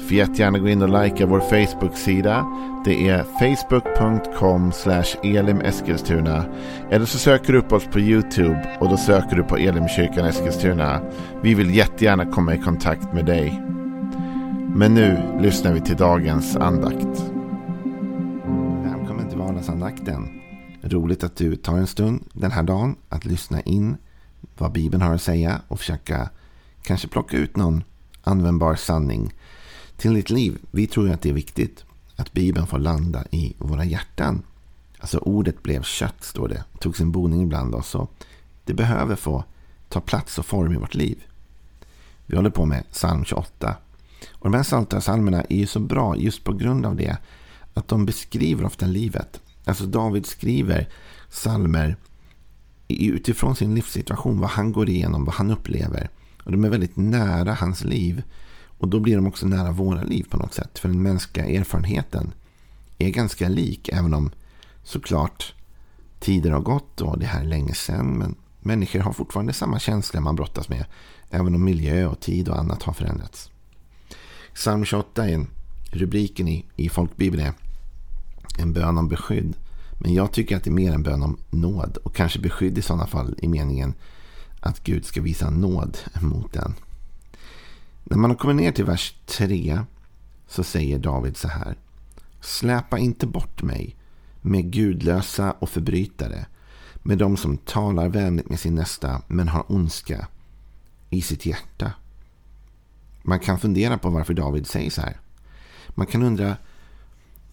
Får jättegärna gå in och likea vår Facebook-sida. Det är facebook.com elimeskilstuna. Eller så söker du upp oss på YouTube och då söker du på Elimkyrkan Eskilstuna. Vi vill jättegärna komma i kontakt med dig. Men nu lyssnar vi till dagens andakt. Välkommen till vardagsandakten. Roligt att du tar en stund den här dagen att lyssna in vad Bibeln har att säga och försöka kanske plocka ut någon användbar sanning till ditt liv. Vi tror att det är viktigt att Bibeln får landa i våra hjärtan. Alltså ordet blev kött, står det. Tog sin boning ibland oss. Och det behöver få ta plats och form i vårt liv. Vi håller på med psalm 28. Och de här psaltarpsalmerna är ju så bra just på grund av det. Att de beskriver ofta livet. Alltså David skriver psalmer utifrån sin livssituation. Vad han går igenom, vad han upplever. Och de är väldigt nära hans liv. Och då blir de också nära våra liv på något sätt. För den mänskliga erfarenheten är ganska lik. Även om såklart tider har gått och det här är länge sedan. Men människor har fortfarande samma känsla man brottas med. Även om miljö och tid och annat har förändrats. Psalm 28 är rubriken i, i folkbibeln är en bön om beskydd. Men jag tycker att det är mer en bön om nåd. Och kanske beskydd i sådana fall i meningen att Gud ska visa nåd mot den. När man har kommit ner till vers 3 så säger David så här. Släpa inte bort mig med gudlösa och förbrytare, med de som talar vänligt med sin nästa men har ondska i sitt hjärta. Man kan fundera på varför David säger så här. Man kan undra,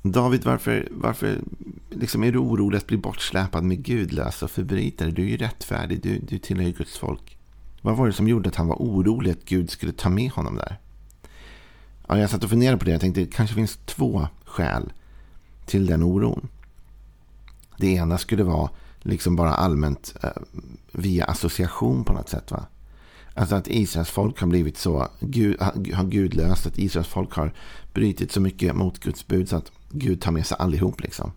David, varför, varför liksom är du orolig att bli bortsläpad med gudlösa och förbrytare? Du är ju rättfärdig, du, du tillhör Guds folk. Vad var det som gjorde att han var orolig att Gud skulle ta med honom där? Ja, jag satt och funderade på det. Jag tänkte att det kanske finns två skäl till den oron. Det ena skulle vara liksom bara allmänt eh, via association på något sätt. Va? Alltså att Israels folk har blivit så gud, har gudlöst. Att Israels folk har brutit så mycket mot Guds bud så att Gud tar med sig allihop. Liksom.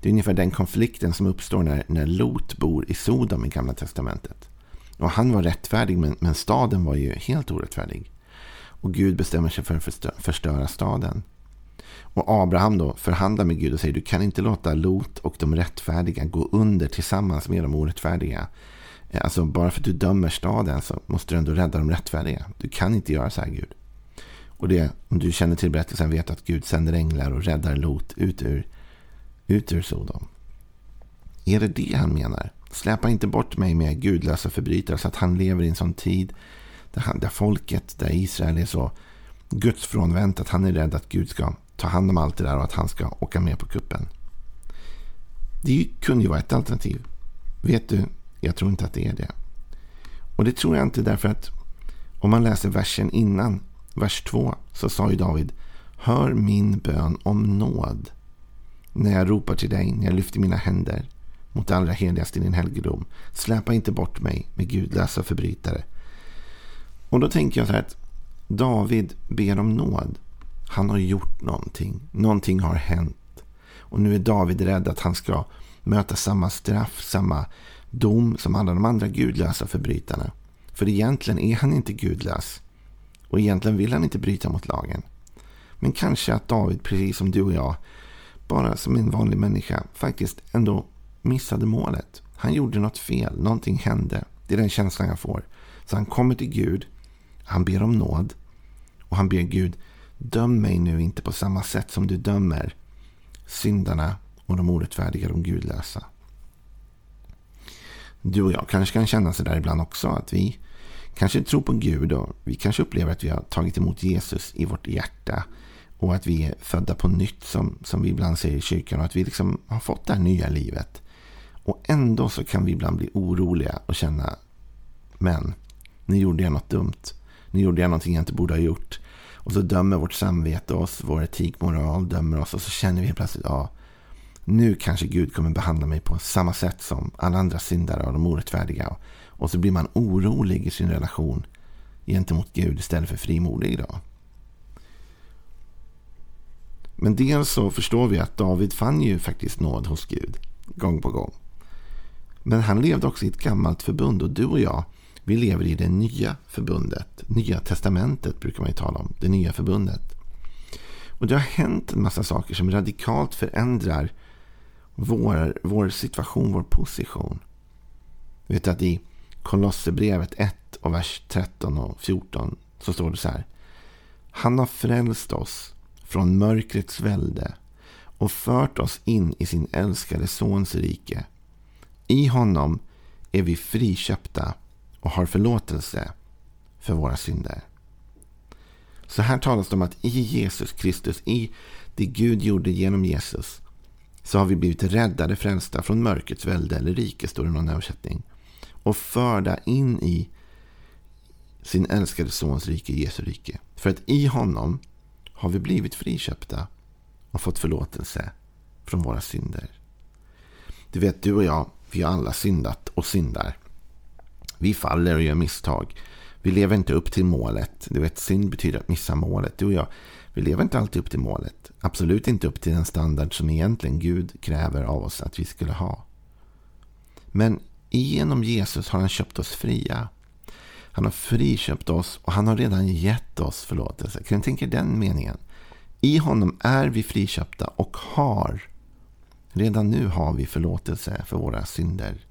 Det är ungefär den konflikten som uppstår när, när Lot bor i Sodom i Gamla Testamentet. Och han var rättfärdig men, men staden var ju helt orättfärdig. Och Gud bestämmer sig för att förstöra staden. Och Abraham då förhandlar med Gud och säger du kan inte låta Lot och de rättfärdiga gå under tillsammans med de orättfärdiga. Eh, alltså bara för att du dömer staden så måste du ändå rädda de rättfärdiga. Du kan inte göra så här Gud. Och det, om du känner till berättelsen vet att Gud sänder änglar och räddar Lot ut ur, ut ur Sodom. Är det det han menar? Släpa inte bort mig med gudlösa förbrytare så att han lever i en sån tid där, han, där folket, där Israel är så gudsfrånvänt att han är rädd att Gud ska ta hand om allt det där och att han ska åka med på kuppen. Det kunde ju vara ett alternativ. Vet du, jag tror inte att det är det. Och det tror jag inte därför att om man läser versen innan, vers 2, så sa ju David Hör min bön om nåd när jag ropar till dig, när jag lyfter mina händer mot det allra heligaste i din helgedom. Släpa inte bort mig med gudlösa förbrytare. Och då tänker jag så här att David ber om nåd. Han har gjort någonting. Någonting har hänt. Och nu är David rädd att han ska möta samma straff, samma dom som alla de andra gudlösa förbrytarna. För egentligen är han inte gudlös. Och egentligen vill han inte bryta mot lagen. Men kanske att David, precis som du och jag, bara som en vanlig människa, faktiskt ändå missade målet. Han gjorde något fel. Någonting hände. Det är den känslan jag får. Så han kommer till Gud. Han ber om nåd. Och han ber Gud, döm mig nu inte på samma sätt som du dömer syndarna och de orättfärdiga, de gudlösa. Du och jag kanske kan känna så där ibland också. Att vi kanske tror på Gud och vi kanske upplever att vi har tagit emot Jesus i vårt hjärta. Och att vi är födda på nytt som, som vi ibland säger i kyrkan. Och att vi liksom har fått det här nya livet. Och ändå så kan vi ibland bli oroliga och känna men, nu gjorde jag något dumt. Nu gjorde jag någonting jag inte borde ha gjort. Och så dömer vårt samvete oss, vår etik, moral dömer oss och så känner vi plötsligt, ja, nu kanske Gud kommer behandla mig på samma sätt som alla andra syndare och de orättfärdiga. Och så blir man orolig i sin relation gentemot Gud istället för frimodig. Då. Men dels så förstår vi att David fann ju faktiskt nåd hos Gud gång på gång. Men han levde också i ett gammalt förbund och du och jag, vi lever i det nya förbundet. Nya testamentet brukar man ju tala om. Det nya förbundet. Och det har hänt en massa saker som radikalt förändrar vår, vår situation, vår position. Du vet att i Kolosserbrevet 1 och vers 13 och 14 så står det så här. Han har frälst oss från mörkrets välde och fört oss in i sin älskade sons rike. I honom är vi friköpta och har förlåtelse för våra synder. Så här talas det om att i Jesus Kristus, i det Gud gjorde genom Jesus, så har vi blivit räddade, frälsta från mörkrets välde eller rike, står det i någon översättning. Och förda in i sin älskade sons rike, Jesu rike. För att i honom har vi blivit friköpta och fått förlåtelse från våra synder. Du vet, du och jag, vi har alla syndat och syndar. Vi faller och gör misstag. Vi lever inte upp till målet. Du vet, synd betyder att missa målet. Du och jag, vi lever inte alltid upp till målet. Absolut inte upp till den standard som egentligen Gud kräver av oss att vi skulle ha. Men genom Jesus har han köpt oss fria. Han har friköpt oss och han har redan gett oss förlåtelse. Kan du tänka den meningen? I honom är vi friköpta och har. Redan nu har vi förlåtelse för våra synder.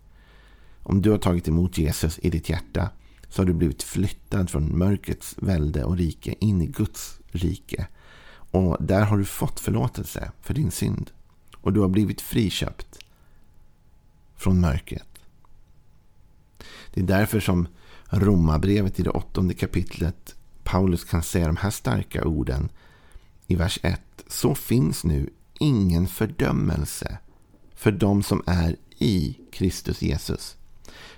Om du har tagit emot Jesus i ditt hjärta så har du blivit flyttad från mörkrets välde och rike in i Guds rike. Och där har du fått förlåtelse för din synd. Och du har blivit friköpt från mörkret. Det är därför som Romarbrevet i det åttonde kapitlet Paulus kan säga de här starka orden i vers 1. Så finns nu ingen fördömelse för de som är i Kristus Jesus.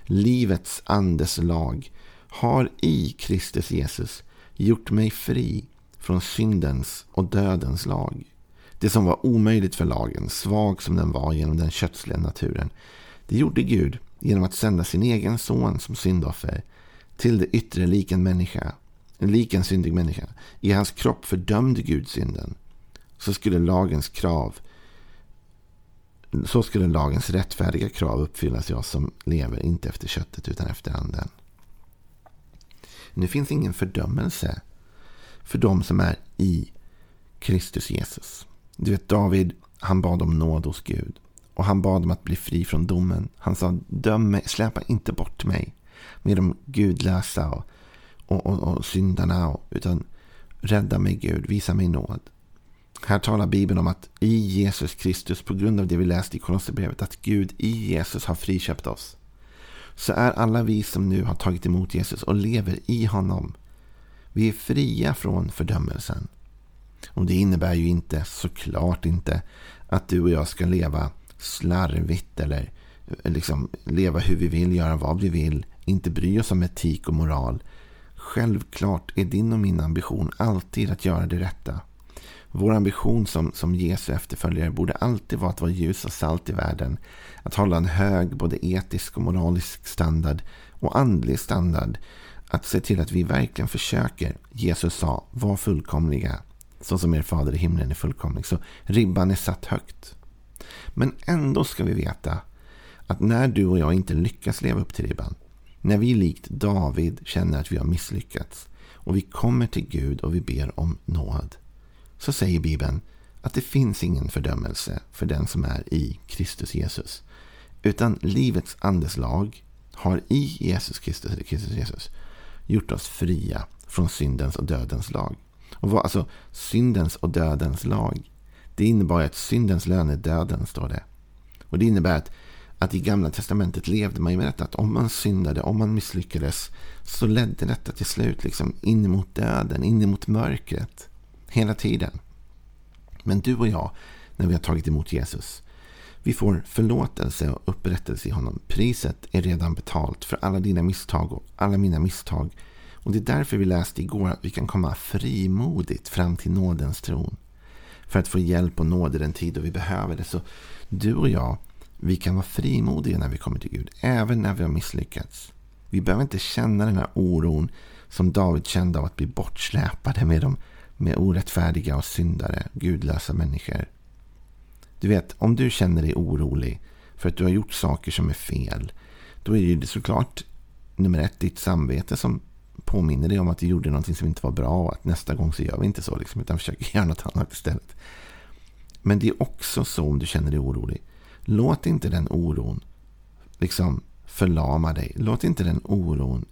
Livets andes lag har i Kristus Jesus gjort mig fri från syndens och dödens lag. Det som var omöjligt för lagen, svag som den var genom den kötsliga naturen, det gjorde Gud genom att sända sin egen son som syndoffer till det yttre lik en människa, lik en syndig människa. I hans kropp fördömde Gud synden. Så skulle lagens krav så skulle lagens rättfärdiga krav uppfyllas i oss som lever inte efter köttet utan efter anden. Nu finns ingen fördömelse för de som är i Kristus Jesus. Du vet David, han bad om nåd hos Gud. Och han bad om att bli fri från domen. Han sa, döm mig, släpa inte bort mig med de gudlösa och, och, och, och syndarna. Och, utan rädda mig Gud, visa mig nåd. Här talar Bibeln om att i Jesus Kristus, på grund av det vi läste i Kolosserbrevet, att Gud i Jesus har friköpt oss. Så är alla vi som nu har tagit emot Jesus och lever i honom. Vi är fria från fördömelsen. Och det innebär ju inte, såklart inte, att du och jag ska leva slarvigt eller eh, liksom leva hur vi vill, göra vad vi vill, inte bry oss om etik och moral. Självklart är din och min ambition alltid att göra det rätta. Vår ambition som, som Jesu efterföljare borde alltid vara att vara ljus och salt i världen. Att hålla en hög både etisk och moralisk standard och andlig standard. Att se till att vi verkligen försöker, Jesus sa, vara fullkomliga. Så som er fader i himlen är fullkomlig. Så ribban är satt högt. Men ändå ska vi veta att när du och jag inte lyckas leva upp till ribban. När vi likt David känner att vi har misslyckats. Och vi kommer till Gud och vi ber om nåd så säger Bibeln att det finns ingen fördömelse för den som är i Kristus Jesus. Utan livets andes lag har i Jesus Kristus, Kristus Jesus gjort oss fria från syndens och dödens lag. Och vad, alltså syndens och dödens lag. Det innebar att syndens lön är döden, står det. Och det innebär att, att i gamla testamentet levde man med detta. Att om man syndade, om man misslyckades, så ledde detta till slut liksom in mot döden, in mot mörkret. Hela tiden. Men du och jag, när vi har tagit emot Jesus, vi får förlåtelse och upprättelse i honom. Priset är redan betalt för alla dina misstag och alla mina misstag. Och Det är därför vi läste igår att vi kan komma frimodigt fram till nådens tron. För att få hjälp och nåd i den tid då vi behöver det. Så du och jag, vi kan vara frimodiga när vi kommer till Gud. Även när vi har misslyckats. Vi behöver inte känna den här oron som David kände av att bli bortsläpade med, de, med orättfärdiga och syndare, gudlösa människor. Du vet, om du känner dig orolig för att du har gjort saker som är fel, då är det såklart nummer ett ditt samvete som påminner dig om att du gjorde någonting som inte var bra och att nästa gång så gör vi inte så, liksom, utan försöker göra något annat istället. Men det är också så om du känner dig orolig. Låt inte den oron liksom förlama dig. Låt inte den oron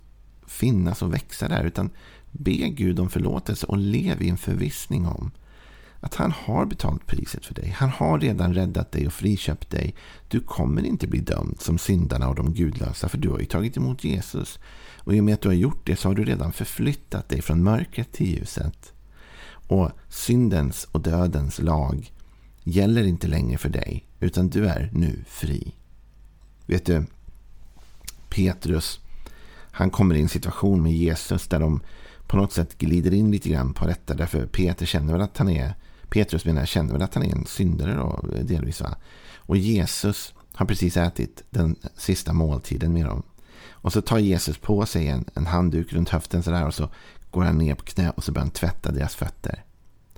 finnas och växa där. Utan be Gud om förlåtelse och lev i en förvissning om att han har betalt priset för dig. Han har redan räddat dig och friköpt dig. Du kommer inte bli dömd som syndarna och de gudlösa för du har ju tagit emot Jesus. Och i och med att du har gjort det så har du redan förflyttat dig från mörkret till ljuset. Och syndens och dödens lag gäller inte längre för dig utan du är nu fri. Vet du, Petrus, han kommer i en situation med Jesus där de på något sätt glider in lite grann på detta. Därför Peter känner väl att han är, Petrus menar jag känner väl att han är en syndare då, delvis. Va? Och Jesus har precis ätit den sista måltiden med dem. Och så tar Jesus på sig en, en handduk runt höften sådär och så går han ner på knä och så börjar han tvätta deras fötter.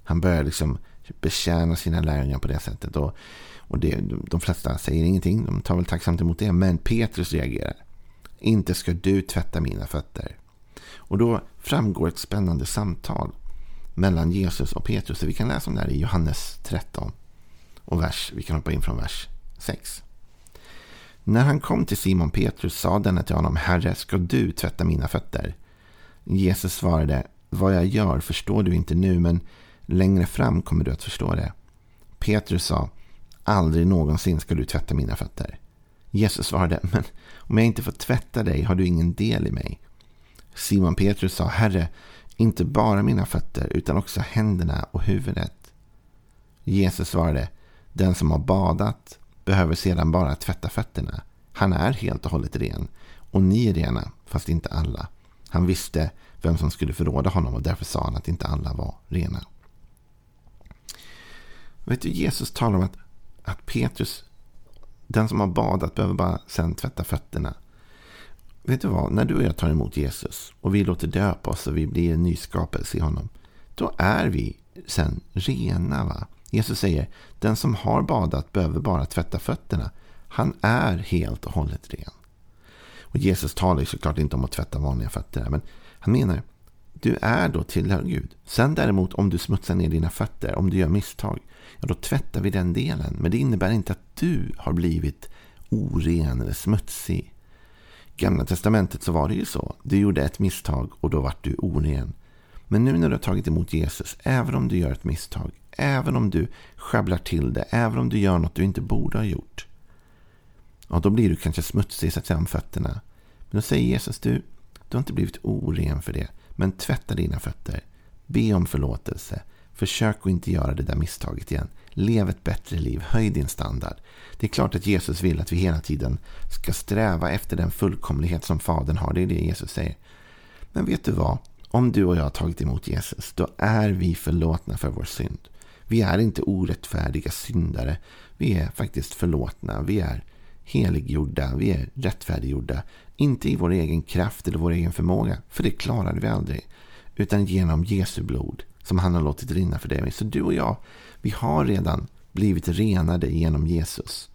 Han börjar liksom betjäna sina lärjungar på det sättet. Och, och det, de flesta säger ingenting, de tar väl tacksamt emot det. Men Petrus reagerar. Inte ska du tvätta mina fötter. Och då framgår ett spännande samtal mellan Jesus och Petrus. Vi kan läsa om det här i Johannes 13. Och vers, vi kan hoppa in från vers 6. När han kom till Simon Petrus sa denne till honom, Herre, ska du tvätta mina fötter? Jesus svarade, vad jag gör förstår du inte nu, men längre fram kommer du att förstå det. Petrus sa, aldrig någonsin ska du tvätta mina fötter. Jesus svarade, men om jag inte får tvätta dig har du ingen del i mig. Simon Petrus sa, Herre, inte bara mina fötter utan också händerna och huvudet. Jesus svarade, den som har badat behöver sedan bara tvätta fötterna. Han är helt och hållet ren. Och ni är rena, fast inte alla. Han visste vem som skulle förråda honom och därför sa han att inte alla var rena. Vet du, Jesus talar om att, att Petrus, den som har badat, behöver bara sen tvätta fötterna. Vet du vad? När du och jag tar emot Jesus och vi låter döpa oss och vi blir en nyskapelse i honom. Då är vi sen rena. va? Jesus säger, den som har badat behöver bara tvätta fötterna. Han är helt och hållet ren. Och Jesus talar ju såklart inte om att tvätta vanliga fötter. Men han menar, du är då tillhör Gud. Sen däremot om du smutsar ner dina fötter, om du gör misstag, ja då tvättar vi den delen. Men det innebär inte att du har blivit oren eller smutsig. Gamla testamentet så var det ju så. Du gjorde ett misstag och då vart du oren. Men nu när du har tagit emot Jesus, även om du gör ett misstag, även om du sjabblar till det, även om du gör något du inte borde ha gjort. Ja, då blir du kanske smutsig så att säga om fötterna. Men då säger Jesus, du, du har inte blivit oren för det. Men tvätta dina fötter. Be om förlåtelse. Försök att inte göra det där misstaget igen. Lev ett bättre liv. Höj din standard. Det är klart att Jesus vill att vi hela tiden ska sträva efter den fullkomlighet som Fadern har. Det är det Jesus säger. Men vet du vad? Om du och jag har tagit emot Jesus, då är vi förlåtna för vår synd. Vi är inte orättfärdiga syndare. Vi är faktiskt förlåtna. Vi är heliggjorda. Vi är rättfärdiggjorda. Inte i vår egen kraft eller vår egen förmåga, för det klarade vi aldrig. Utan genom Jesu blod som han har låtit rinna för dig. Så du och jag, vi har redan blivit renade genom Jesus.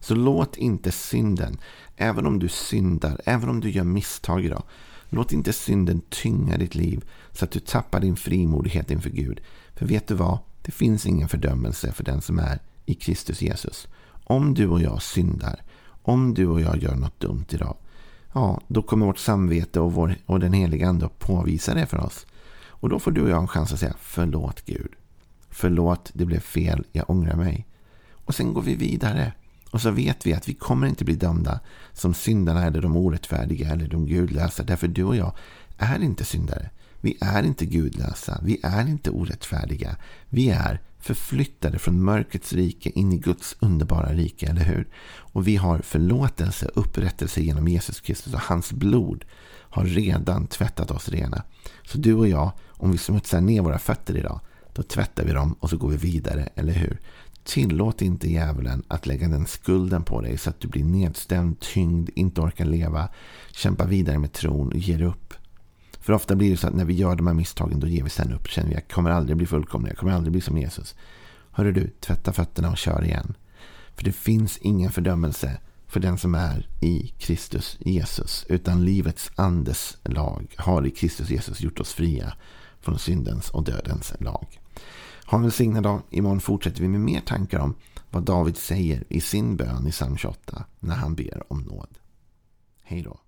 Så låt inte synden, även om du syndar, även om du gör misstag idag, låt inte synden tynga ditt liv så att du tappar din frimodighet inför Gud. För vet du vad? Det finns ingen fördömelse för den som är i Kristus Jesus. Om du och jag syndar, om du och jag gör något dumt idag, ja, då kommer vårt samvete och, vår, och den heliga ande att påvisa det för oss. Och då får du och jag en chans att säga förlåt Gud. Förlåt, det blev fel, jag ångrar mig. Och sen går vi vidare. Och så vet vi att vi kommer inte bli dömda som syndarna eller de orättfärdiga eller de gudlösa. Därför du och jag är inte syndare. Vi är inte gudlösa. Vi är inte orättfärdiga. Vi är förflyttade från mörkrets rike in i Guds underbara rike, eller hur? Och vi har förlåtelse, upprättelse genom Jesus Kristus och hans blod har redan tvättat oss rena. Så du och jag, om vi smutsar ner våra fötter idag, då tvättar vi dem och så går vi vidare, eller hur? Tillåt inte djävulen att lägga den skulden på dig så att du blir nedstämd, tyngd, inte orkar leva, kämpa vidare med tron och ger upp. För ofta blir det så att när vi gör de här misstagen då ger vi sen upp. Känner vi att jag kommer aldrig bli fullkomlig, jag kommer aldrig bli som Jesus. Hörru du, tvätta fötterna och kör igen. För det finns ingen fördömelse för den som är i Kristus Jesus. Utan livets andes lag har i Kristus Jesus gjort oss fria från syndens och dödens lag. Ha en välsignad dag. Imorgon fortsätter vi med mer tankar om vad David säger i sin bön i psalm 28 när han ber om nåd. Hej då.